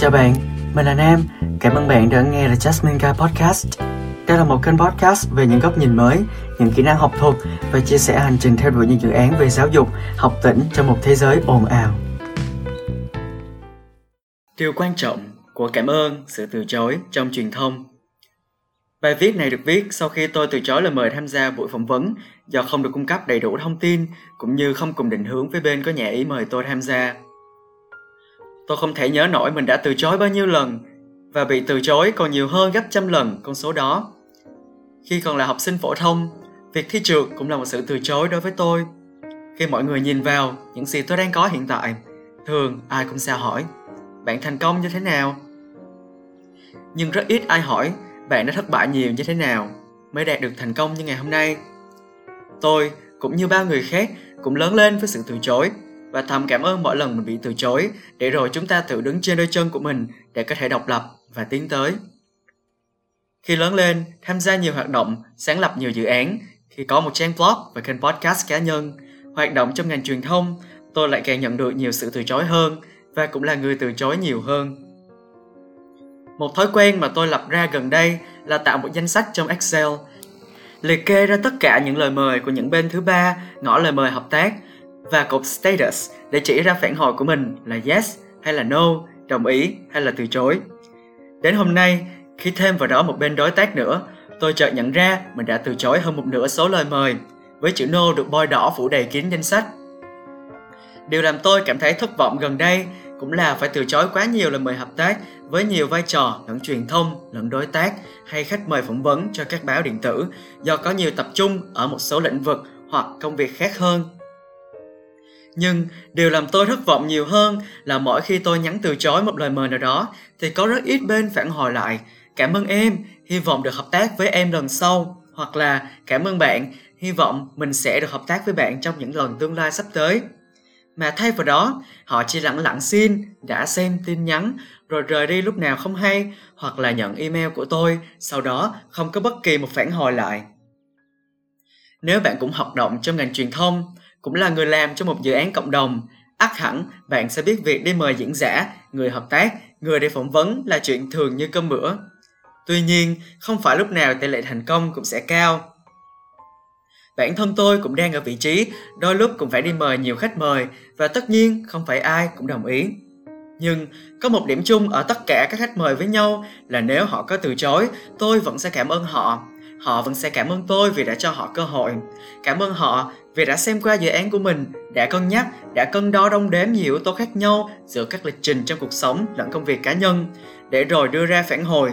Chào bạn, mình là Nam. Cảm ơn bạn đã nghe The Jasmine Guy Podcast. Đây là một kênh podcast về những góc nhìn mới, những kỹ năng học thuật và chia sẻ hành trình theo đuổi những dự án về giáo dục, học tỉnh trong một thế giới ồn ào. Điều quan trọng của cảm ơn sự từ chối trong truyền thông Bài viết này được viết sau khi tôi từ chối lời mời tham gia buổi phỏng vấn do không được cung cấp đầy đủ thông tin cũng như không cùng định hướng với bên có nhà ý mời tôi tham gia. Tôi không thể nhớ nổi mình đã từ chối bao nhiêu lần và bị từ chối còn nhiều hơn gấp trăm lần con số đó. Khi còn là học sinh phổ thông, việc thi trượt cũng là một sự từ chối đối với tôi. Khi mọi người nhìn vào những gì tôi đang có hiện tại, thường ai cũng sao hỏi, bạn thành công như thế nào? Nhưng rất ít ai hỏi bạn đã thất bại nhiều như thế nào mới đạt được thành công như ngày hôm nay. Tôi, cũng như bao người khác, cũng lớn lên với sự từ chối và thầm cảm ơn mỗi lần mình bị từ chối để rồi chúng ta tự đứng trên đôi chân của mình để có thể độc lập và tiến tới. Khi lớn lên, tham gia nhiều hoạt động, sáng lập nhiều dự án, khi có một trang blog và kênh podcast cá nhân, hoạt động trong ngành truyền thông, tôi lại càng nhận được nhiều sự từ chối hơn và cũng là người từ chối nhiều hơn. Một thói quen mà tôi lập ra gần đây là tạo một danh sách trong Excel, liệt kê ra tất cả những lời mời của những bên thứ ba ngỏ lời mời hợp tác và cột status để chỉ ra phản hồi của mình là yes hay là no, đồng ý hay là từ chối. Đến hôm nay, khi thêm vào đó một bên đối tác nữa, tôi chợt nhận ra mình đã từ chối hơn một nửa số lời mời, với chữ no được bôi đỏ phủ đầy kín danh sách. Điều làm tôi cảm thấy thất vọng gần đây cũng là phải từ chối quá nhiều lời mời hợp tác với nhiều vai trò lẫn truyền thông, lẫn đối tác hay khách mời phỏng vấn cho các báo điện tử do có nhiều tập trung ở một số lĩnh vực hoặc công việc khác hơn nhưng điều làm tôi thất vọng nhiều hơn là mỗi khi tôi nhắn từ chối một lời mời nào đó, thì có rất ít bên phản hồi lại. Cảm ơn em, hy vọng được hợp tác với em lần sau. Hoặc là, cảm ơn bạn, hy vọng mình sẽ được hợp tác với bạn trong những lần tương lai sắp tới. Mà thay vào đó, họ chỉ lặng lặng xin, đã xem tin nhắn, rồi rời đi lúc nào không hay, hoặc là nhận email của tôi, sau đó không có bất kỳ một phản hồi lại. Nếu bạn cũng hoạt động trong ngành truyền thông cũng là người làm cho một dự án cộng đồng. Ắt hẳn, bạn sẽ biết việc đi mời diễn giả, người hợp tác, người để phỏng vấn là chuyện thường như cơm bữa. Tuy nhiên, không phải lúc nào tỷ lệ thành công cũng sẽ cao. Bản thân tôi cũng đang ở vị trí, đôi lúc cũng phải đi mời nhiều khách mời, và tất nhiên không phải ai cũng đồng ý. Nhưng có một điểm chung ở tất cả các khách mời với nhau là nếu họ có từ chối, tôi vẫn sẽ cảm ơn họ. Họ vẫn sẽ cảm ơn tôi vì đã cho họ cơ hội. Cảm ơn họ vì đã xem qua dự án của mình đã cân nhắc đã cân đo đong đếm nhiều yếu tố khác nhau giữa các lịch trình trong cuộc sống lẫn công việc cá nhân để rồi đưa ra phản hồi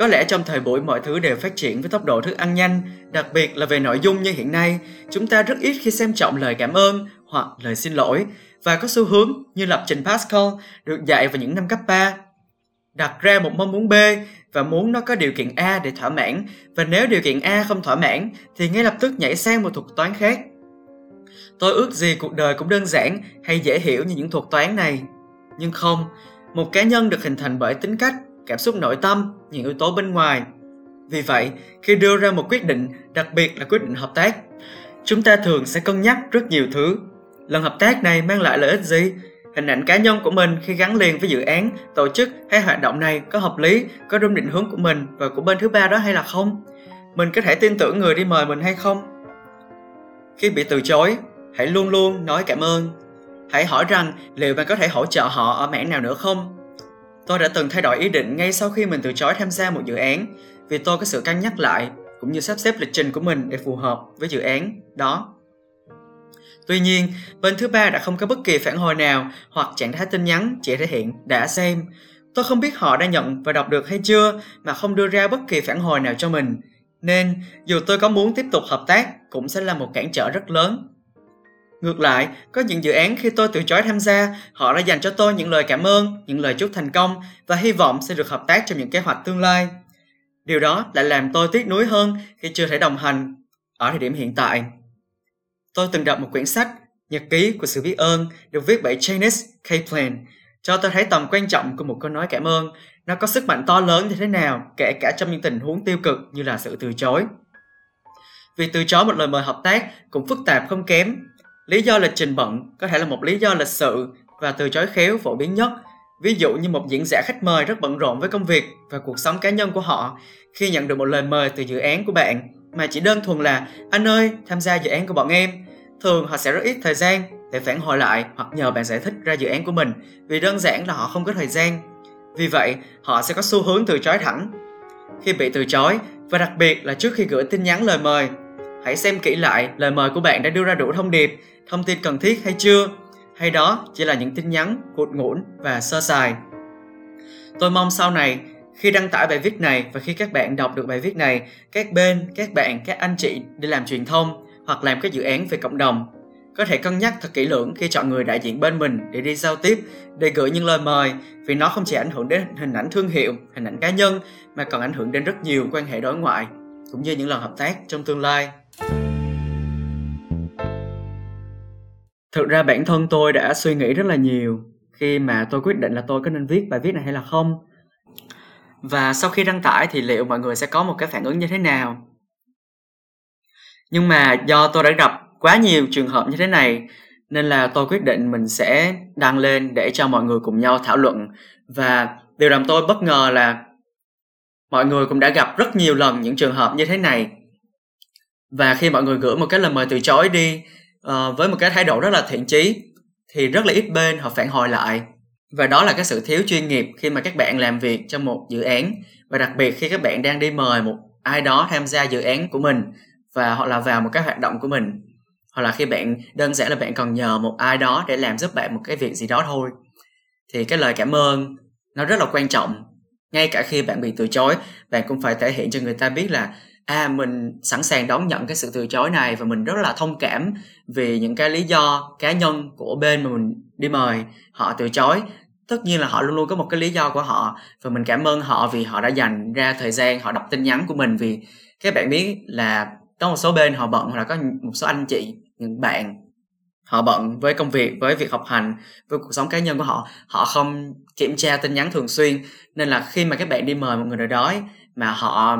có lẽ trong thời buổi mọi thứ đều phát triển với tốc độ thức ăn nhanh, đặc biệt là về nội dung như hiện nay, chúng ta rất ít khi xem trọng lời cảm ơn hoặc lời xin lỗi và có xu hướng như lập trình Pascal được dạy vào những năm cấp 3. Đặt ra một mong muốn B và muốn nó có điều kiện A để thỏa mãn và nếu điều kiện A không thỏa mãn thì ngay lập tức nhảy sang một thuật toán khác. Tôi ước gì cuộc đời cũng đơn giản hay dễ hiểu như những thuật toán này. Nhưng không, một cá nhân được hình thành bởi tính cách, cảm xúc nội tâm, những yếu tố bên ngoài. Vì vậy, khi đưa ra một quyết định, đặc biệt là quyết định hợp tác, chúng ta thường sẽ cân nhắc rất nhiều thứ. Lần hợp tác này mang lại lợi ích gì? Hình ảnh cá nhân của mình khi gắn liền với dự án, tổ chức hay hoạt động này có hợp lý, có đúng định hướng của mình và của bên thứ ba đó hay là không? Mình có thể tin tưởng người đi mời mình hay không? Khi bị từ chối, hãy luôn luôn nói cảm ơn. Hãy hỏi rằng liệu bạn có thể hỗ trợ họ ở mảng nào nữa không? Tôi đã từng thay đổi ý định ngay sau khi mình từ chối tham gia một dự án vì tôi có sự cân nhắc lại cũng như sắp xếp lịch trình của mình để phù hợp với dự án đó. Tuy nhiên, bên thứ ba đã không có bất kỳ phản hồi nào hoặc trạng thái tin nhắn chỉ thể hiện đã xem. Tôi không biết họ đã nhận và đọc được hay chưa mà không đưa ra bất kỳ phản hồi nào cho mình. Nên, dù tôi có muốn tiếp tục hợp tác cũng sẽ là một cản trở rất lớn. Ngược lại, có những dự án khi tôi từ chối tham gia, họ đã dành cho tôi những lời cảm ơn, những lời chúc thành công và hy vọng sẽ được hợp tác trong những kế hoạch tương lai. Điều đó lại làm tôi tiếc nuối hơn khi chưa thể đồng hành ở thời điểm hiện tại. Tôi từng đọc một quyển sách Nhật ký của sự biết ơn được viết bởi Janice Kaplan cho tôi thấy tầm quan trọng của một câu nói cảm ơn nó có sức mạnh to lớn như thế nào, kể cả trong những tình huống tiêu cực như là sự từ chối. Việc từ chối một lời mời hợp tác cũng phức tạp không kém. Lý do lịch trình bận có thể là một lý do lịch sự và từ chối khéo phổ biến nhất Ví dụ như một diễn giả khách mời rất bận rộn với công việc và cuộc sống cá nhân của họ khi nhận được một lời mời từ dự án của bạn mà chỉ đơn thuần là, anh ơi, tham gia dự án của bọn em. Thường họ sẽ rất ít thời gian để phản hồi lại hoặc nhờ bạn giải thích ra dự án của mình, vì đơn giản là họ không có thời gian. Vì vậy, họ sẽ có xu hướng từ chối thẳng. Khi bị từ chối, và đặc biệt là trước khi gửi tin nhắn lời mời, hãy xem kỹ lại lời mời của bạn đã đưa ra đủ thông điệp, thông tin cần thiết hay chưa. Hay đó chỉ là những tin nhắn, cụt ngủn và sơ sài. Tôi mong sau này khi đăng tải bài viết này và khi các bạn đọc được bài viết này, các bên, các bạn, các anh chị đi làm truyền thông hoặc làm các dự án về cộng đồng, có thể cân nhắc thật kỹ lưỡng khi chọn người đại diện bên mình để đi giao tiếp, để gửi những lời mời, vì nó không chỉ ảnh hưởng đến hình ảnh thương hiệu, hình ảnh cá nhân, mà còn ảnh hưởng đến rất nhiều quan hệ đối ngoại, cũng như những lần hợp tác trong tương lai. Thực ra bản thân tôi đã suy nghĩ rất là nhiều khi mà tôi quyết định là tôi có nên viết bài viết này hay là không và sau khi đăng tải thì liệu mọi người sẽ có một cái phản ứng như thế nào? Nhưng mà do tôi đã gặp quá nhiều trường hợp như thế này nên là tôi quyết định mình sẽ đăng lên để cho mọi người cùng nhau thảo luận. Và điều làm tôi bất ngờ là mọi người cũng đã gặp rất nhiều lần những trường hợp như thế này. Và khi mọi người gửi một cái lời mời từ chối đi uh, với một cái thái độ rất là thiện chí thì rất là ít bên họ phản hồi lại và đó là cái sự thiếu chuyên nghiệp khi mà các bạn làm việc trong một dự án. Và đặc biệt khi các bạn đang đi mời một ai đó tham gia dự án của mình và họ là vào một cái hoạt động của mình. Hoặc là khi bạn, đơn giản là bạn còn nhờ một ai đó để làm giúp bạn một cái việc gì đó thôi. Thì cái lời cảm ơn nó rất là quan trọng. Ngay cả khi bạn bị từ chối, bạn cũng phải thể hiện cho người ta biết là à mình sẵn sàng đón nhận cái sự từ chối này và mình rất là thông cảm vì những cái lý do cá nhân của bên mà mình đi mời họ từ chối. Tất nhiên là họ luôn luôn có một cái lý do của họ và mình cảm ơn họ vì họ đã dành ra thời gian, họ đọc tin nhắn của mình vì các bạn biết là có một số bên họ bận hoặc là có một số anh chị, những bạn họ bận với công việc, với việc học hành, với cuộc sống cá nhân của họ họ không kiểm tra tin nhắn thường xuyên. Nên là khi mà các bạn đi mời một người nào đó mà họ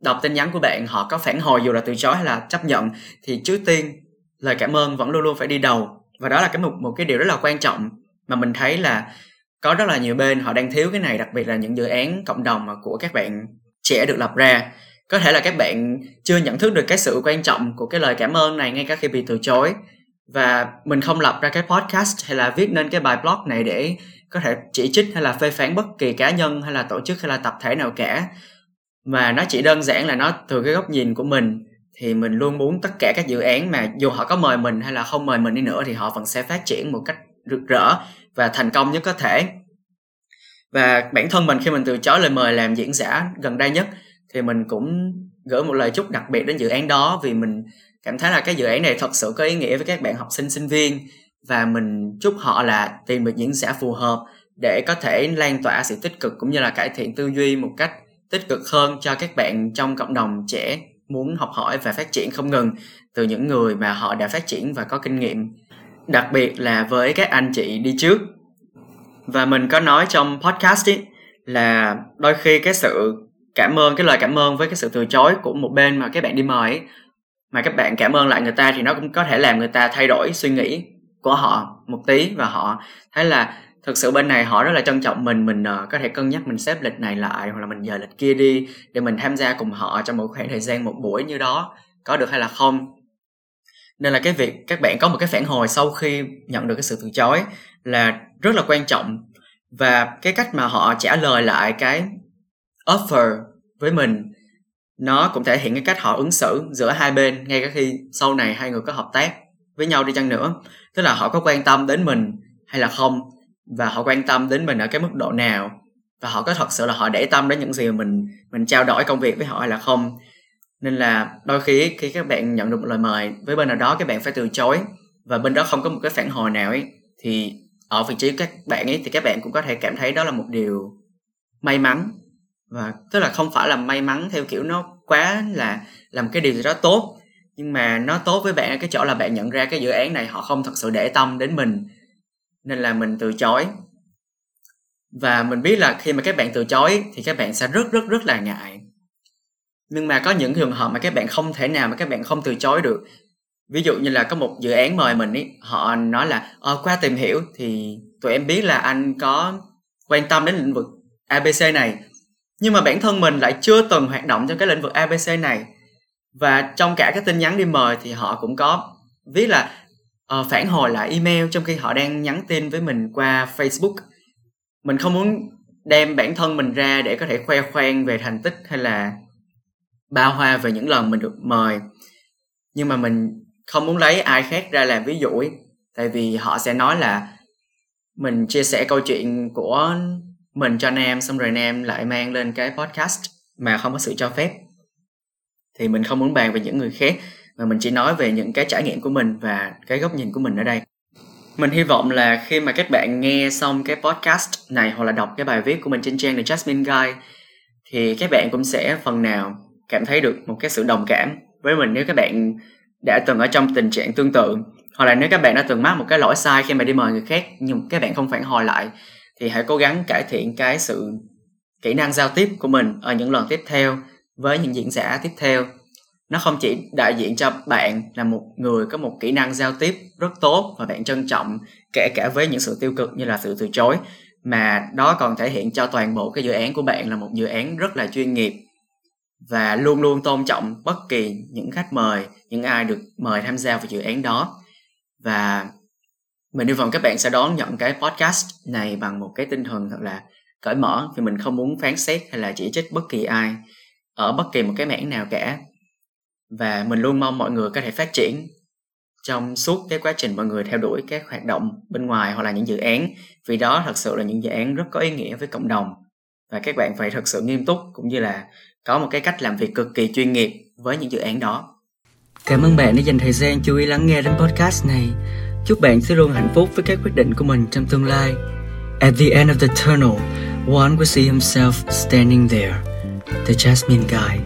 đọc tin nhắn của bạn, họ có phản hồi dù là từ chối hay là chấp nhận, thì trước tiên, lời cảm ơn vẫn luôn luôn phải đi đầu. Và đó là cái một một cái điều rất là quan trọng mà mình thấy là có rất là nhiều bên họ đang thiếu cái này, đặc biệt là những dự án cộng đồng mà của các bạn trẻ được lập ra. Có thể là các bạn chưa nhận thức được cái sự quan trọng của cái lời cảm ơn này ngay cả khi bị từ chối. Và mình không lập ra cái podcast hay là viết nên cái bài blog này để có thể chỉ trích hay là phê phán bất kỳ cá nhân hay là tổ chức hay là tập thể nào cả mà nó chỉ đơn giản là nó từ cái góc nhìn của mình, thì mình luôn muốn tất cả các dự án mà dù họ có mời mình hay là không mời mình đi nữa thì họ vẫn sẽ phát triển một cách rực rỡ và thành công nhất có thể. Và bản thân mình khi mình từ chối lời mời làm diễn giả gần đây nhất, thì mình cũng gửi một lời chúc đặc biệt đến dự án đó vì mình cảm thấy là cái dự án này thật sự có ý nghĩa với các bạn học sinh sinh viên và mình chúc họ là tìm được diễn giả phù hợp để có thể lan tỏa sự tích cực cũng như là cải thiện tư duy một cách tích cực hơn cho các bạn trong cộng đồng trẻ muốn học hỏi và phát triển không ngừng từ những người mà họ đã phát triển và có kinh nghiệm. Đặc biệt là với các anh chị đi trước. Và mình có nói trong podcast ý, là đôi khi cái sự cảm ơn cái lời cảm ơn với cái sự từ chối của một bên mà các bạn đi mời ấy, mà các bạn cảm ơn lại người ta thì nó cũng có thể làm người ta thay đổi suy nghĩ của họ một tí và họ thấy là thực sự bên này họ rất là trân trọng mình mình uh, có thể cân nhắc mình xếp lịch này lại hoặc là mình giờ lịch kia đi để mình tham gia cùng họ trong một khoảng thời gian một buổi như đó có được hay là không? Nên là cái việc các bạn có một cái phản hồi sau khi nhận được cái sự từ chối là rất là quan trọng và cái cách mà họ trả lời lại cái offer với mình nó cũng thể hiện cái cách họ ứng xử giữa hai bên ngay cả khi sau này hai người có hợp tác với nhau đi chăng nữa. Tức là họ có quan tâm đến mình hay là không? Và họ quan tâm đến mình ở cái mức độ nào. Và họ có thật sự là họ để tâm đến những gì mà mình mình trao đổi công việc với họ hay là không. Nên là đôi khi khi các bạn nhận được một lời mời với bên nào đó, các bạn phải từ chối. Và bên đó không có một cái phản hồi nào ấy, thì ở vị trí các bạn ấy, thì các bạn cũng có thể cảm thấy đó là một điều may mắn. Và tức là không phải là may mắn theo kiểu nó quá là làm cái điều gì đó tốt. Nhưng mà nó tốt với bạn ở cái chỗ là bạn nhận ra cái dự án này, họ không thật sự để tâm đến mình nên là mình từ chối. Và mình biết là khi mà các bạn từ chối thì các bạn sẽ rất rất rất là ngại. Nhưng mà có những trường hợp mà các bạn không thể nào mà các bạn không từ chối được. Ví dụ như là có một dự án mời mình ý họ nói là ờ, qua tìm hiểu thì tụi em biết là anh có quan tâm đến lĩnh vực ABC này. Nhưng mà bản thân mình lại chưa từng hoạt động trong cái lĩnh vực ABC này. Và trong cả cái tin nhắn đi mời thì họ cũng có viết là uh, phản hồi lại email trong khi họ đang nhắn tin với mình qua Facebook. Mình không muốn đem bản thân mình ra để có thể khoe khoang về thành tích hay là bao hoa về những lần mình được mời. Nhưng mà mình không muốn lấy ai khác ra làm ví dụ ấy. tại vì họ sẽ nói là mình chia sẻ câu chuyện của mình cho nam xong rồi nam lại mang lên cái podcast mà không có sự cho phép. Thì mình không muốn bàn về những người khác mà mình chỉ nói về những cái trải nghiệm của mình và cái góc nhìn của mình ở đây. Mình hy vọng là khi mà các bạn nghe xong cái podcast này hoặc là đọc cái bài viết của mình trên trang The Jasmine Guy thì các bạn cũng sẽ phần nào cảm thấy được một cái sự đồng cảm với mình nếu các bạn đã từng ở trong tình trạng tương tự. Hoặc là nếu các bạn đã từng mắc một cái lỗi sai khi mà đi mời người khác nhưng các bạn không phản hồi lại, thì hãy cố gắng cải thiện cái sự kỹ năng giao tiếp của mình ở những lần tiếp theo với những diễn giả tiếp theo nó không chỉ đại diện cho bạn là một người có một kỹ năng giao tiếp rất tốt và bạn trân trọng kể cả với những sự tiêu cực như là sự từ chối, mà đó còn thể hiện cho toàn bộ cái dự án của bạn là một dự án rất là chuyên nghiệp và luôn luôn tôn trọng bất kỳ những khách mời, những ai được mời tham gia vào dự án đó. Và mình hy vọng các bạn sẽ đón nhận cái podcast này bằng một cái tinh thần thật là cởi mở, vì mình không muốn phán xét hay là chỉ trích bất kỳ ai ở bất kỳ một cái mảng nào cả và mình luôn mong mọi người có thể phát triển trong suốt cái quá trình mọi người theo đuổi các hoạt động bên ngoài hoặc là những dự án. Vì đó thật sự là những dự án rất có ý nghĩa với cộng đồng. Và các bạn phải thật sự nghiêm túc cũng như là có một cái cách làm việc cực kỳ chuyên nghiệp với những dự án đó. Cảm ơn bạn đã dành thời gian chú ý lắng nghe đến podcast này. Chúc bạn sẽ luôn hạnh phúc với các quyết định của mình trong tương lai. At the end of the tunnel, one will see himself standing there, the jasmine guy.